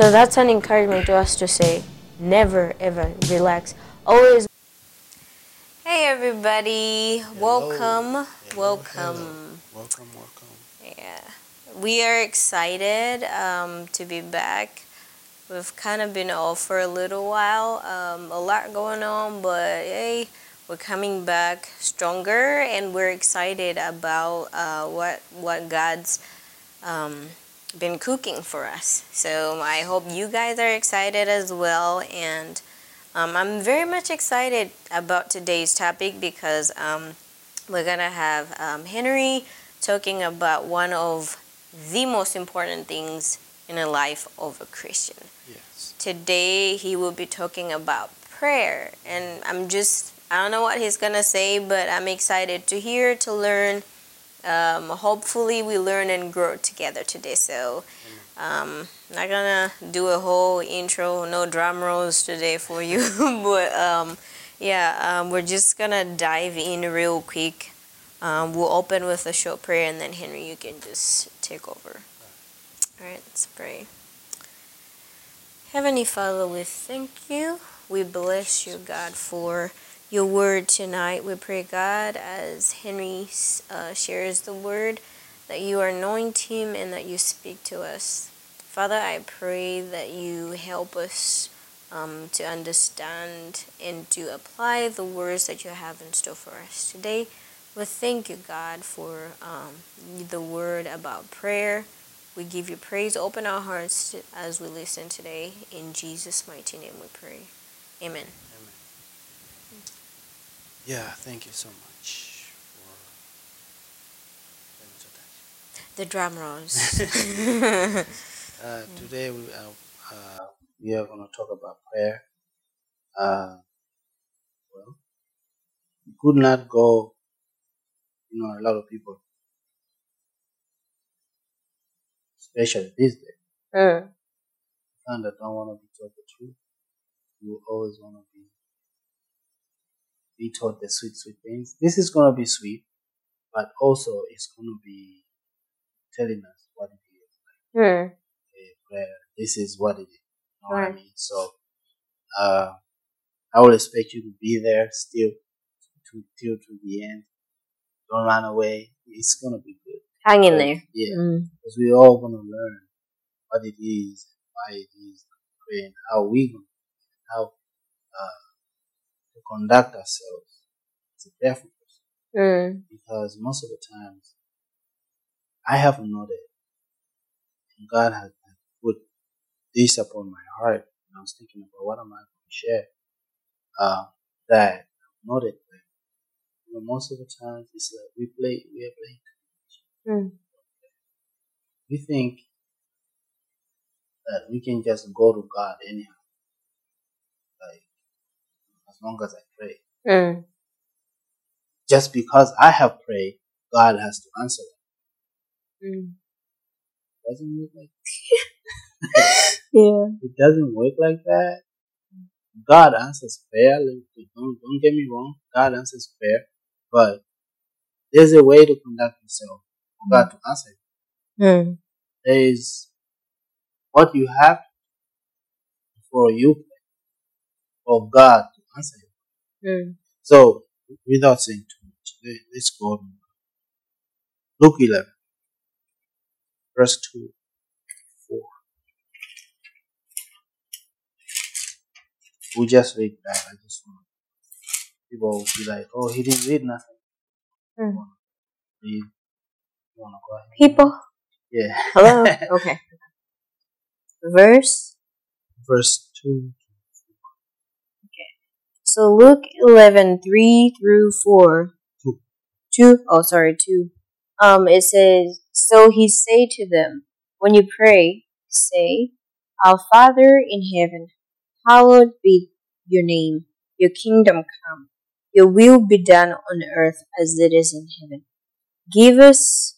So that's an encouragement to us to say, never ever relax. Always. Hey everybody, welcome, welcome. Welcome, welcome. Yeah, we are excited um, to be back. We've kind of been off for a little while, um, a lot going on, but hey, we're coming back stronger, and we're excited about uh, what what God's um, been cooking for us. So I hope you guys are excited as well, and um, I'm very much excited about today's topic because um, we're gonna have um, Henry talking about one of the most important things in the life of a Christian. Yes. Today he will be talking about prayer, and I'm just I don't know what he's gonna say, but I'm excited to hear to learn. Um, hopefully, we learn and grow together today. So, um, not gonna do a whole intro, no drum rolls today for you, but um, yeah, um, we're just gonna dive in real quick. Um, we'll open with a short prayer, and then Henry, you can just take over. All right, let's pray. Heavenly Father, we thank you. We bless you, God, for your word tonight. We pray, God, as Henry uh, shares the word, that you anoint him and that you speak to us. Father, I pray that you help us um, to understand and to apply the words that you have in store for us today. We thank you, God, for um, the word about prayer. We give you praise. Open our hearts as we listen today. In Jesus' mighty name we pray. Amen. Amen. Yeah, thank you so much for the drum rolls. Uh, today we are, uh, we are going to talk about prayer. Uh, well, we could not go, you know, a lot of people, especially these days, Mm. kind of don't want to be taught the truth. You always want to be taught the sweet, sweet things. This is going to be sweet, but also it's going to be telling us what it is. Mm. This is what it is. You know what I mean? So, uh, I will expect you to be there still to till to the end. Don't run away. It's going to be good. Hang in there. Yeah Mm. because we're all going to learn what it is, why it is, and how we how uh, conduct ourselves as a prayerful person. Mm. Because most of the times, I have noted, and God has has put this upon my heart, and I was thinking about what am I going to share. Uh, that I've noted that you know, most of the times it's like we play, we are playing. Mm. We think that we can just go to God anyhow. Like, as long as I pray. Mm. Just because I have prayed, God has to answer it. Mm. Doesn't work like Yeah. it doesn't work like that. God answers prayer. Don't don't get me wrong. God answers prayer, but there's a way to conduct yourself for God to answer. it. Mm. There is what you have before you pray for God to answer you. Mm. So, without saying too much, let- let's go to Luke 11, verse 2, 4. We just read that. I just want people will be like, oh, he didn't read nothing. Mm. Read. You want to go ahead? People. Yeah. Hello. okay. Verse. verse 2. So Luke 11, 3 through 4. Two. 2. Oh, sorry, 2. Um, it says, So he say to them, When you pray, say, Our Father in heaven, hallowed be your name. Your kingdom come. Your will be done on earth as it is in heaven. Give us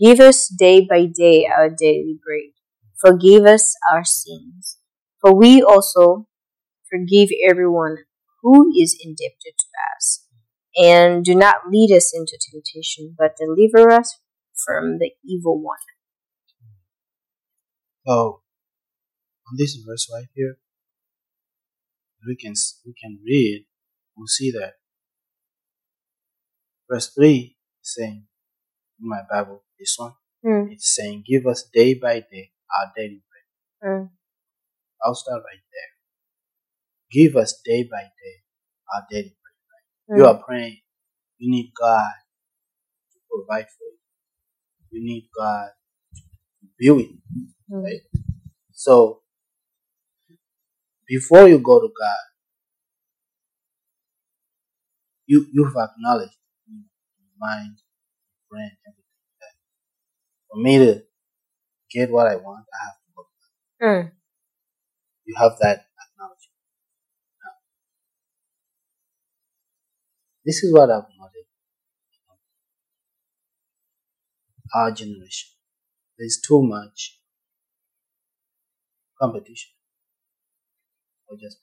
Give us day by day our daily bread. Forgive us our sins, for we also forgive everyone who is indebted to us. And do not lead us into temptation, but deliver us from the evil one. So, on this verse right here, we can we can read, we'll see that verse three is saying in my Bible, this one, Mm. it's saying, "Give us day by day our daily bread." Mm. I'll start right there. Give us day by day our daily bread. You Mm. are praying. You need God to provide for you. You need God to with you. Mm. Right? So, before you go to God, you, you've acknowledged in your mind, your brain, everything that for me to get what I want, I have to go. Mm. You have that this is what I've noticed. Our generation. There's too much competition. Or just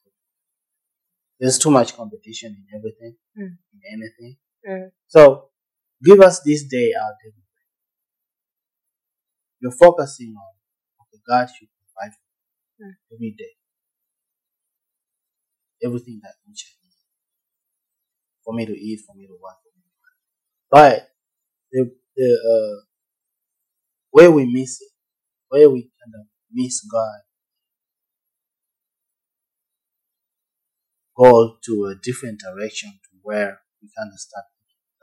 there's too much competition in everything, Mm. in anything. Mm. So give us this day our daily bread. You're focusing on okay, God should provide for you Mm. every day. Everything that need. For me to eat, for me to work, for me to work. But the the uh where we miss it, where we kind of miss God, go to a different direction to where we kind of start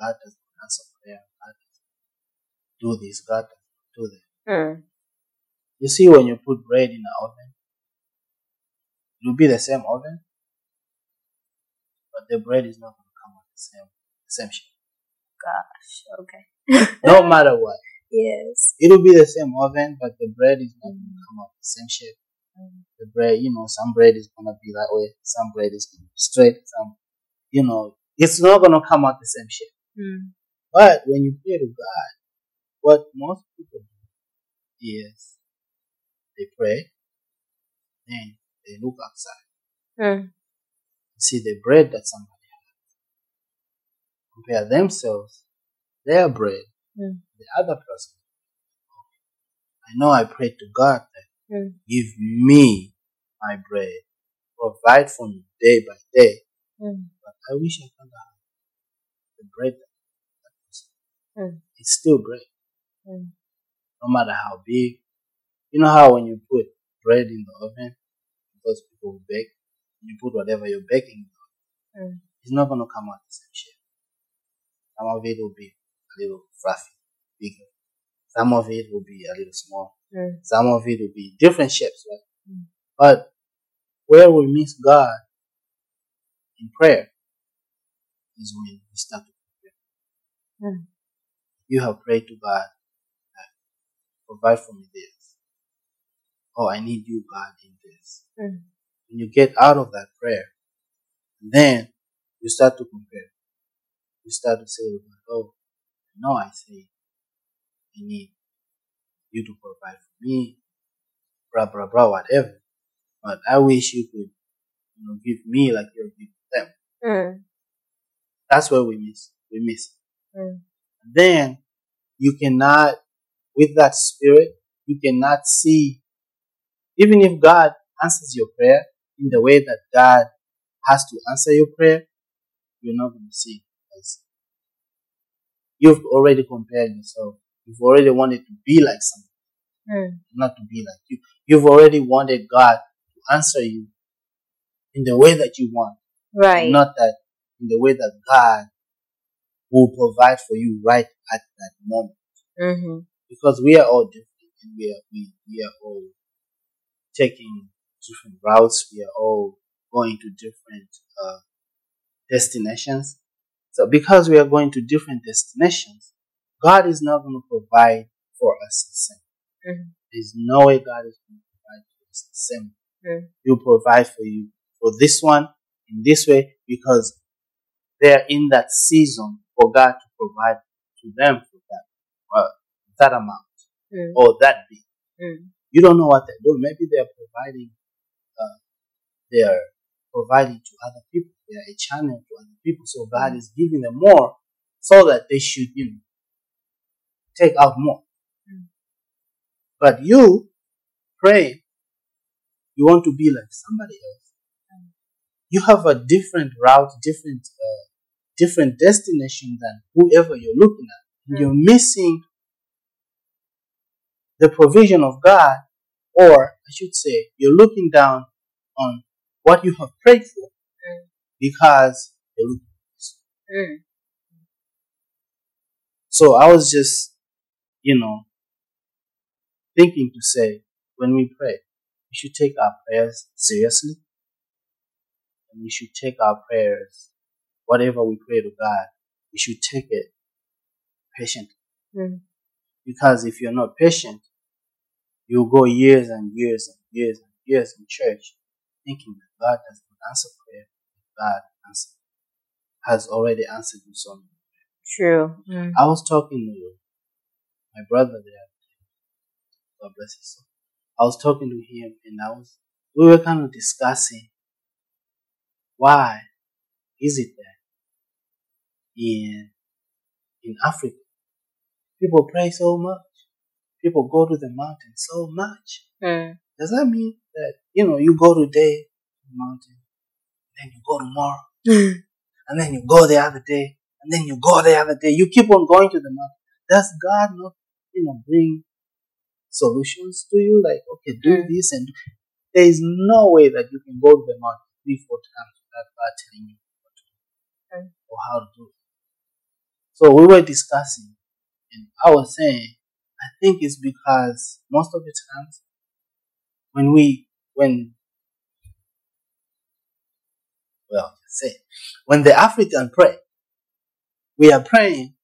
God doesn't answer prayer, God do this, God do that. Mm. You see, when you put bread in the oven, it will be the same oven, but the bread is not same, same shape. Gosh. Okay. No matter what, Yes. it will be the same oven, but the bread is not going to come out the same shape. Mm. The bread, you know, some bread is going to be that way, some bread is going to be straight, some, you know, it's not going to come out the same shape. Mm. But when you pray to God, what most people do is they pray, then they look outside, Mm. see the bread that somebody compare themselves, their bread, Mm. the other person. I know I prayed to God that Mm. give me my bread, provide for me day by day, Mm. but I wish I could have the bread that that person. Mm. It's still bread. Mm. no matter how big. You know how when you put bread in the oven, because people bake, you put whatever you're baking, Mm. it's not going to come out the same shape. Some of it will be a little fluffy, bigger. Some of it will be a little small. Mm. Some of it will be different shapes, right? Mm. But where we miss God in prayer is when we start to pray. Mm. You have prayed to God provide for me this. Oh, I need you, God, in this. Mm. When you get out of that prayer, then you start to compare. You start to say, oh, no, I say, I need you to provide for me, blah, blah, blah, whatever. But I wish you could, you know, give me like you're giving them. Mm. That's where we miss. We miss. Mm. Then you cannot, with that spirit, you cannot see, even if God answers your prayer in the way that God has to answer your prayer, you're not going to see you've already compared yourself. You've already wanted to be like someone, Mm. not to be like you. You've already wanted God to answer you in the way that you want. Right. Not that in the way that God will provide for you right at that moment. Mm-hmm. Because we are all different and we are, we, we are all taking different routes. We are all going to different, uh, destinations. So because we are going to different destinations, God is not going to provide for us the same. Mhm. There's no way God is going to provide for us the same. Mm. He'll provide for you for this one in this way because they're in that season for God to provide to them for that, uh, that amount Mm. or that big. Mm. You don't know what they're doing. Maybe they're providing, uh, they're providing to other people. They're a channel to other people. So God Mm. is giving them more so that they should, you know, take out more. Mm. But you pray you want to be like somebody else. You have a different route, different, uh, different destination than whoever you're looking at. You're missing the provision of God, or I should say, you're looking down on what you have prayed for because you're looking Mm. So I was just, you know, thinking to say, when we pray, we should take our prayers seriously. And we should take our prayers, whatever we pray to God, we should take it patiently. Mm. Because if you're not patient, you'll go years and years and years and years in church thinking God does not answer prayer. God answer, has already answered you so many. True. Mm. I was talking to my brother there. God bless his soul. I was talking to him and I was, we were kind of discussing why is it that in, in Africa, people pray so much. People go to the mountain so much. Mm. Does that mean that, you know, you go today mountain, then you go tomorrow, and then you go the other day, and then you go the other day. You keep on going to the mountain. Does God not, you know, bring solutions to you? Like, okay, do Mm. this and do. There is no way that you can go to the mountain three, four times without God telling you what to do Mm. or how to do it. So we were discussing, and I was saying, I think it's because most of the times when we, when, well, say, when the African pray, we are praying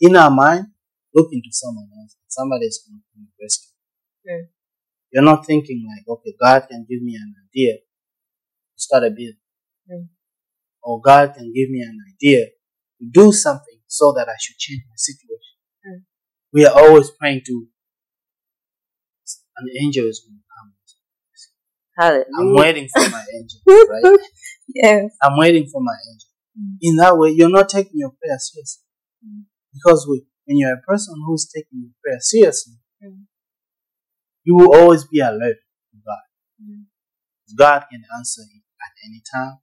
in our mind, looking to someone else. Somebody is going to come and rescue. Mm. You're not thinking like, okay, God can give me an idea to start a business. Mm. Or God can give me an idea to do something so that I should change my situation. Mm. We are always praying to an angel is going to come. I'm waiting for my angel, right? Yes. I'm waiting for my angel. Mm. In that way, you're not taking your prayer seriously. Mm. Because we, when you're a person who's taking your prayer seriously, Mm. you will always be alert to God. Mm. God can answer it at any time.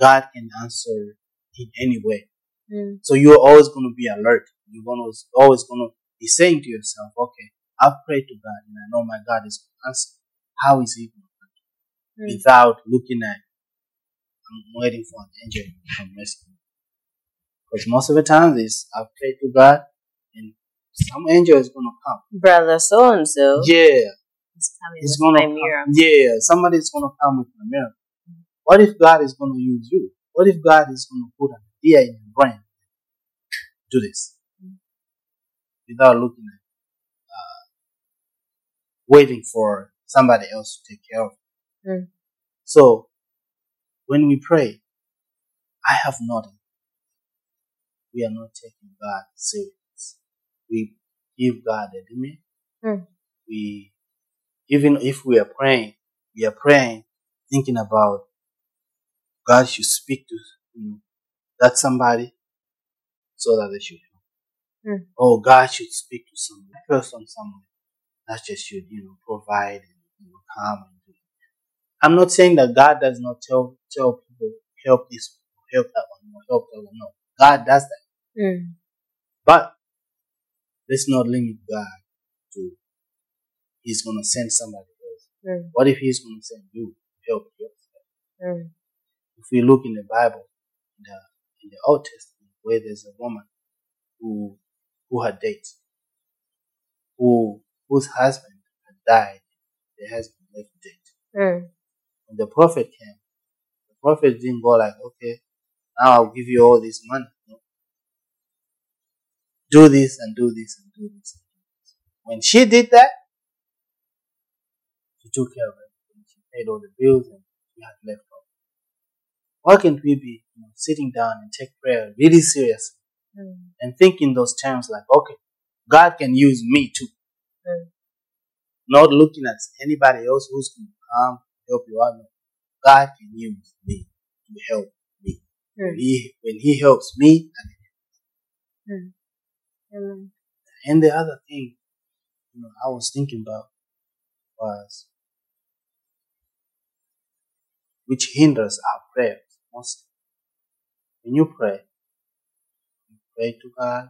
God can answer in any way. Mm. So you're always going to be alert. You're to always going to be saying to yourself, okay, I've prayed to God and I know my God is going to answer. How is he going? Mm. Without looking at, I'm waiting for an angel to come rescue. Because most of the time is I've prayed to God and some angel is going to come. Brother so and so Yeah. is coming It's with gonna my come. miracle. Yeah, somebody's gonna come with a miracle. What if God is gonna use you? What if God is gonna put an idea in your brain? Do this without looking at, uh, waiting for somebody else to take care of. Mm. So when we pray, I have nothing. We are not taking God serious. We give God a limit. Mm. We even if we are praying, we are praying thinking about God should speak to you know, that somebody so that they should help. Mm. Or God should speak to some person somewhere that just should, you know, provide and you know, come and do. I'm not saying that God does not tell tell people help this, help that one, or help that one. No, God does that. Mm. But let's not limit God to He's gonna send somebody else. Mm. What if He's gonna send you to help yourself? Mm. If we look in the Bible, in the, in the Old Testament, where there's a woman who who had dates, who whose husband had died, the husband left date. Mm. When the prophet came, the prophet didn't go like, okay, now I'll give you all this money. No. Do this and do this and do this. When she did that, she took care of everything. She paid all the bills and she had left over. Why can't we be you know, sitting down and take prayer really seriously Mm. and think in those terms like, okay, God can use me too. Mm. Not looking at anybody else who's going to come help you out. God can use me to help me. When, Mm. he, when He helps me, I Mm. Amen. And the other thing, you know, I was thinking about was which hinders our prayers mostly. When you pray, you pray to God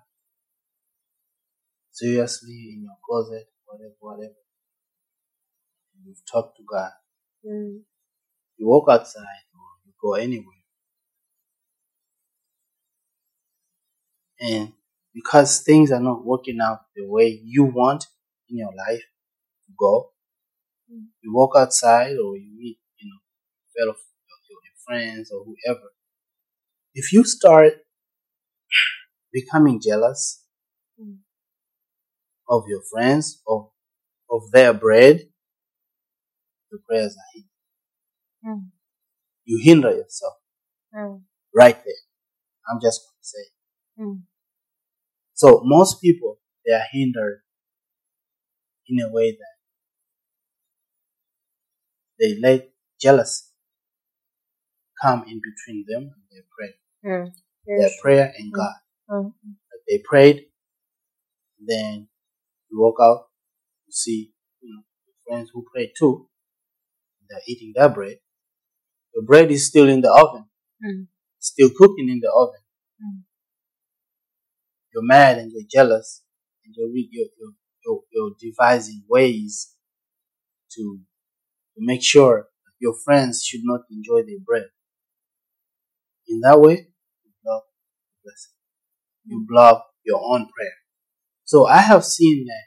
seriously in your closet, whatever, whatever. You've talked to God. Mm. You walk outside or you go anywhere. And because things are not working out the way you want in your life to go, Mm. you walk outside or you meet, you know, fellow your, your friends or whoever. If you start becoming jealous Mm. of your friends, of of their bread, your prayers are hindered. Mm. You hinder yourself Mm. right there. I'm just going to say. Mm. So most people they are hindered in a way that they let jealousy come in between them and their prayer, Mm. their prayer and God. Mm. Like they prayed, then you walk out, you see, you know, friends who pray too, they're eating their bread. The bread is still in the oven, Mm. still cooking in the oven. Mm. You're mad and you're jealous, and you're, you're, you're, you're, devising ways to, to make sure that your friends should not enjoy their bread. In that way, you block blessing. You block your own prayer. So I have seen that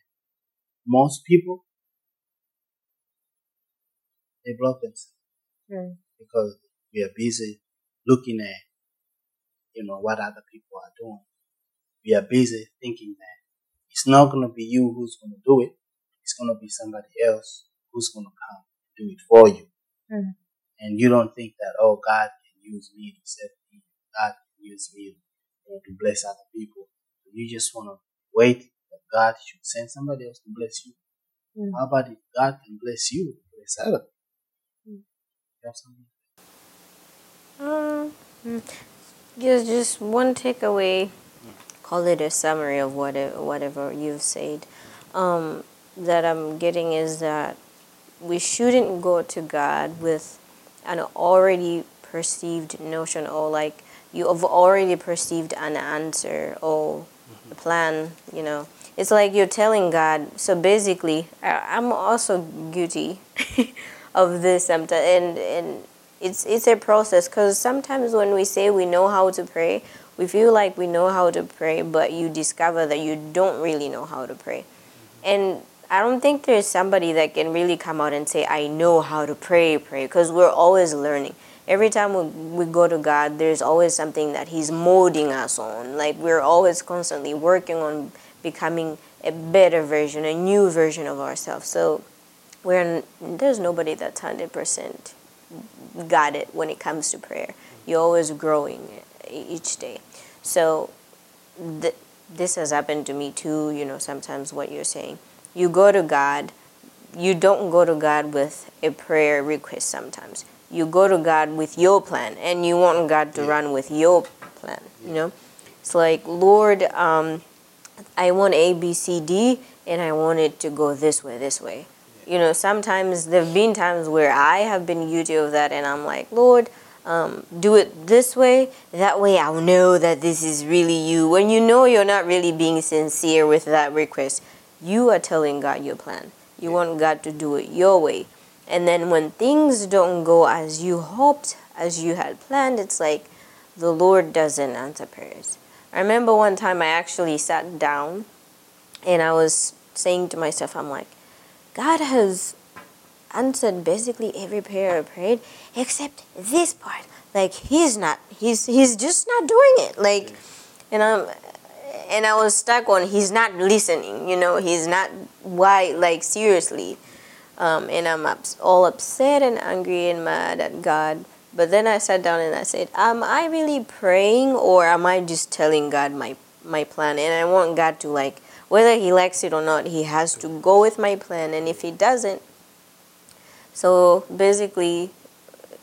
most people they block themselves Mm. because we are busy looking at you know what other people are doing. We are busy thinking that it's not gonna be you who's gonna do it. It's gonna be somebody else who's gonna come do it for you. Mm. And you don't think that oh God can use me to save me. God can use me to bless other people. You just wanna wait that God should send somebody else to bless you. Mm. How about if God can bless you to bless other people? You have something? Um, just just one takeaway. Call it a summary of whatever whatever you've said. Um, that I'm getting is that we shouldn't go to God with an already perceived notion or like you have already perceived an answer or a plan. You know, it's like you're telling God. So basically, I, I'm also guilty of this um, and and it's it's a process because sometimes when we say we know how to pray, we feel like we know how to pray, but you discover that you don't really know how to pray, and I don't think there's somebody that can really come out and say I know how to pray, pray, because we're always learning. Every time we, we go to God, there's always something that He's molding us on. Like we're always constantly working on becoming a better version, a new version of ourselves. So we're there's nobody that's hundred percent got it when it comes to prayer. You're always growing each day. So th- this has happened to me too. You know, sometimes what you're saying, you go to God, you don't go to God with a prayer request. Sometimes you go to God with your plan, and you want God to Yeah. run with your plan. You know, it's like Lord, um, I want A, B, C, D, and I want it to go this way, this way. You know, sometimes there have been times where I have been guilty of that, and I'm like, Lord, um, do it this way. That way I'll know that this is really you. When you know you're not really being sincere with that request, you are telling God your plan. You want God to do it your way. And then when things don't go as you hoped, as you had planned, it's like the Lord doesn't answer prayers. I remember one time I actually sat down and I was saying to myself, I'm like, God has answered basically every prayer I prayed except this part. Like he's not he's he's just not doing it. Like and I'm and I was stuck on he's not listening, you know, he's not why like seriously. Um, and I'm ups, all upset and angry and mad at God. But then I sat down and I said, Am I really praying or am I just telling God my my plan? And I want God to like whether he likes it or not, he has to go with my plan and if he doesn't so basically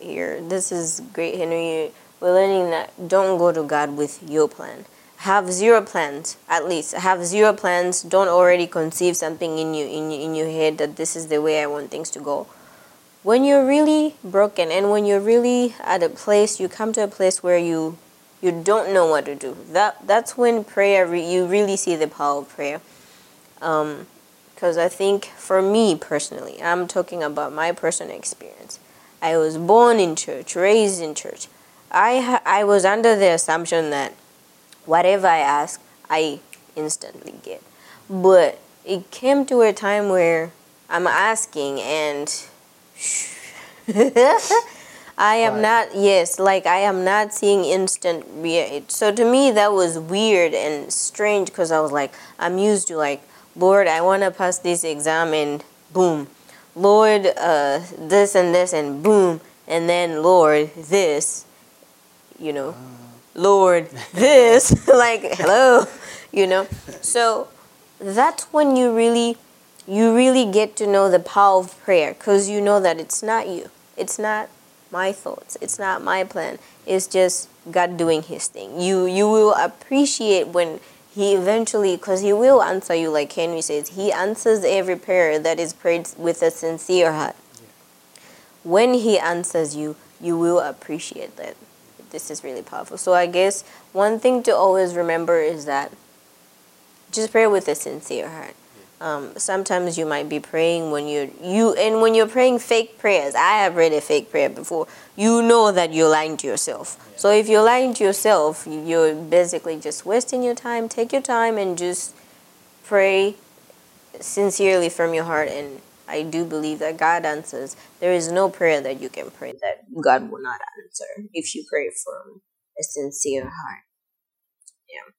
here this is great Henry. We're learning that don't go to God with your plan. have zero plans at least. Have zero plans. Don't already conceive something in you in, in your head that this is the way i want things to go. When you're really broken and when you're really at a place you come to a place where you you don't know what to do. That that's when prayer re- you really see the power of prayer. Um because i think for me personally i'm talking about my personal experience. I was born in church raised in church. I ha- i was under the assumption that whatever I ask, I instantly get. But it came to a time where I'm asking and I am Right. not yes, like I am not seeing instant rea- So to me that was weird and strange because I was like I'm used to like Lord, I want to pass this exam and boom. Lord, uh, this and this and boom, and then Lord, this, you know. Lord, this, like, hello, you know. So that's when you really, you really get to know the power of prayer because you know that it's not you, it's not my thoughts, it's not my plan. It's just God doing His thing. You you will appreciate when He eventually, because He will answer you, like Henry says, He answers every prayer that is prayed with a sincere heart. When He answers you, you will appreciate that this is really powerful. So I guess one thing to always remember is that just pray with a sincere heart. Um, sometimes you might be praying when you're you and when you're praying fake prayers. I have read a fake prayer before. You know that you're lying to yourself. So if you're lying to yourself, you're basically just wasting your time. Take your time and just pray sincerely from your heart and I do believe that God answers. There is no prayer that you can pray that God will not answer if you pray from a sincere heart. Yeah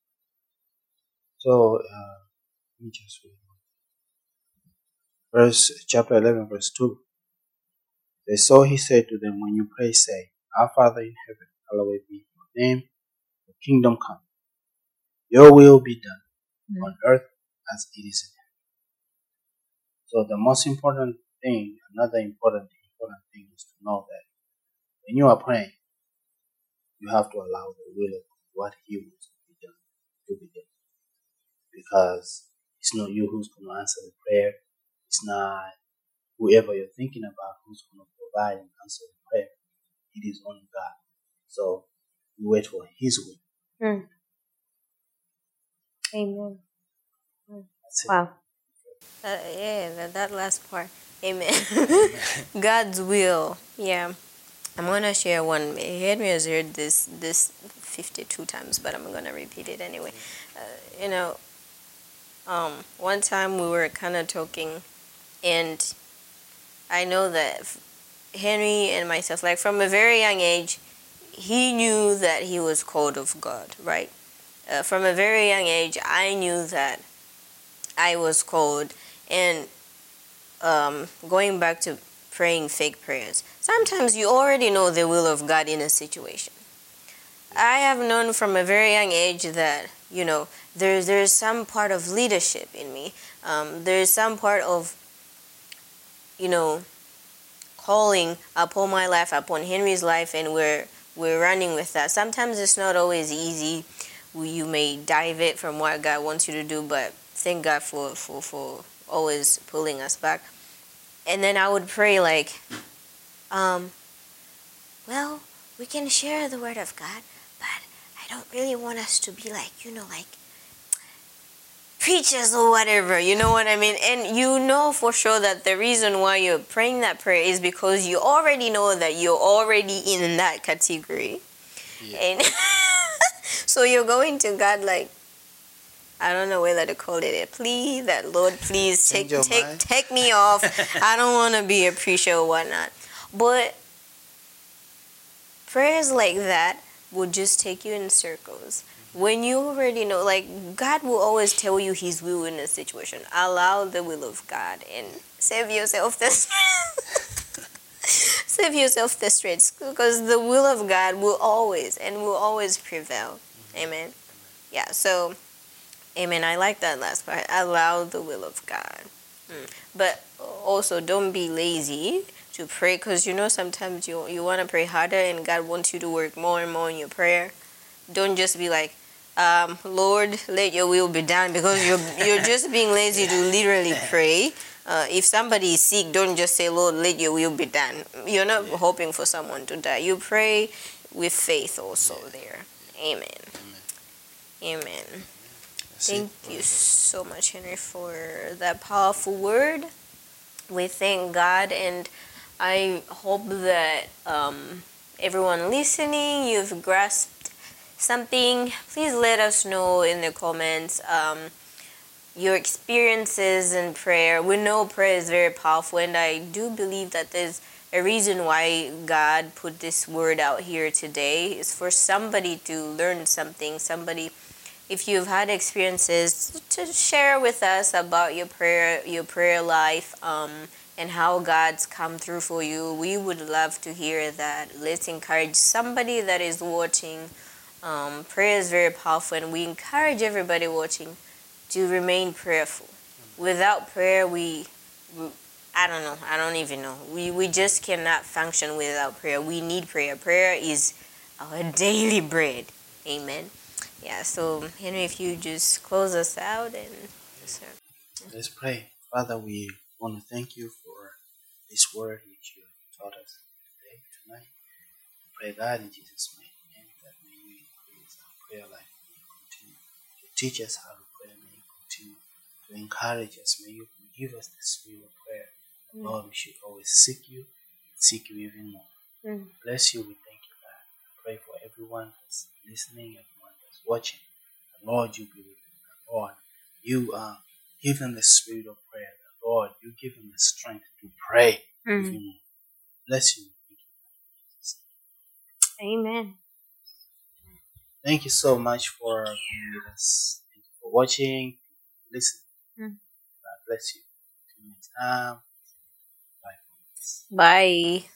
so, uh, me just read. Verse, chapter 11, verse 2. They so he said to them, When you pray, say, Our Father in heaven, hallowed be your name, your kingdom come. Your will be done mm. on earth as it is in heaven. So the most important thing, another important important thing is to know that when you are praying, you have to allow the will of God, what He wants to be done, to be done. Because it's not you who's going to answer the prayer. It's not whoever you're thinking about who's going to provide and answer the prayer. It is only God. So you wait for His will. Amen. That's. Wow. Uh, yeah, that, that last part. Amen. God's will. Yeah. I'm gonna share one. Henry has heard this this 52 times, but I'm gonna repeat it anyway. Uh, you know, um, one time we were kind of talking, and I know that Henry and myself, like from a very young age, he knew that he was called of God, right? Uh, from a very young age, I knew that I was called, and um, going back to praying fake prayers. Sometimes you already know the will of God in a situation. I have known from a very young age that you know there's there's some part of leadership in me. Um, there's some part of you know calling upon my life, upon Henry's life, and we're we're running with that. Sometimes it's not always easy. You may dive it from what God wants you to do, but thank God for for for always pulling us back. And then I would pray like, um, well, we can share the word of God, but I don't really want us to be like, you know, like preachers or whatever, you know what I mean? And you know for sure that the reason why you're praying that prayer is because you already know that you're already in that category. Yeah. And so you're going to God like, I don't know whether to call it a plea that Lord, please take take mind. take me off. I don't want to be a preacher or whatnot. But prayers like that will just take you in circles. When you already know, like God will always tell you His will in a situation. Allow the will of God and save yourself the save yourself the stress because the will of God will always and will always prevail. Amen. Yeah. So, Amen. I like that last part. Allow the will of God. Mm. But also, don't be lazy to pray because you know sometimes you you want to pray harder and God wants you to work more and more in your prayer. Don't just be like, um, Lord, let your will be done because you're you're just being lazy to literally pray. Uh, if somebody is sick, don't just say, Lord, let your will be done. You're not hoping for someone to die. You pray with faith also there. Amen. Amen. Thank you so much, Henry, for that powerful word. We thank God, and I hope that um, everyone listening, you've grasped something. Please let us know in the comments um, your experiences in prayer. We know prayer is very powerful, and I do believe that there's a reason why God put this word out here today is for somebody to learn something. Somebody, if you've had experiences, to share with us about your prayer, your prayer life, um, and how God's come through for you. We would love to hear that. Let's encourage somebody that is watching. Um, prayer is very powerful, and we encourage everybody watching to remain prayerful. Without prayer, we, we I don't know. I don't even know. We, we just cannot function without prayer. We need prayer. Prayer is our daily bread. Amen. Yeah, so Henry, if you just close us out and. Let's pray. Father, we want to thank you for this word which you taught us today, tonight. Pray God in Jesus' name prayer life. Continue to teach us how to pray. May you continue to encourage us. May you give us the spirit of prayer Mm. Lord, we should always seek you, seek you even more. Mm. Bless you. We thank you, God. pray for everyone that's listening, everyone that's watching. Lord, you be with them. Lord, you uh, give them the spirit of prayer. Lord, you give them the strength to pray. Mm. Bless you. Amen. Thank you so much for being with us. Thank you for watching, listening. Mm. God bless you. Next time. Bye. Bye.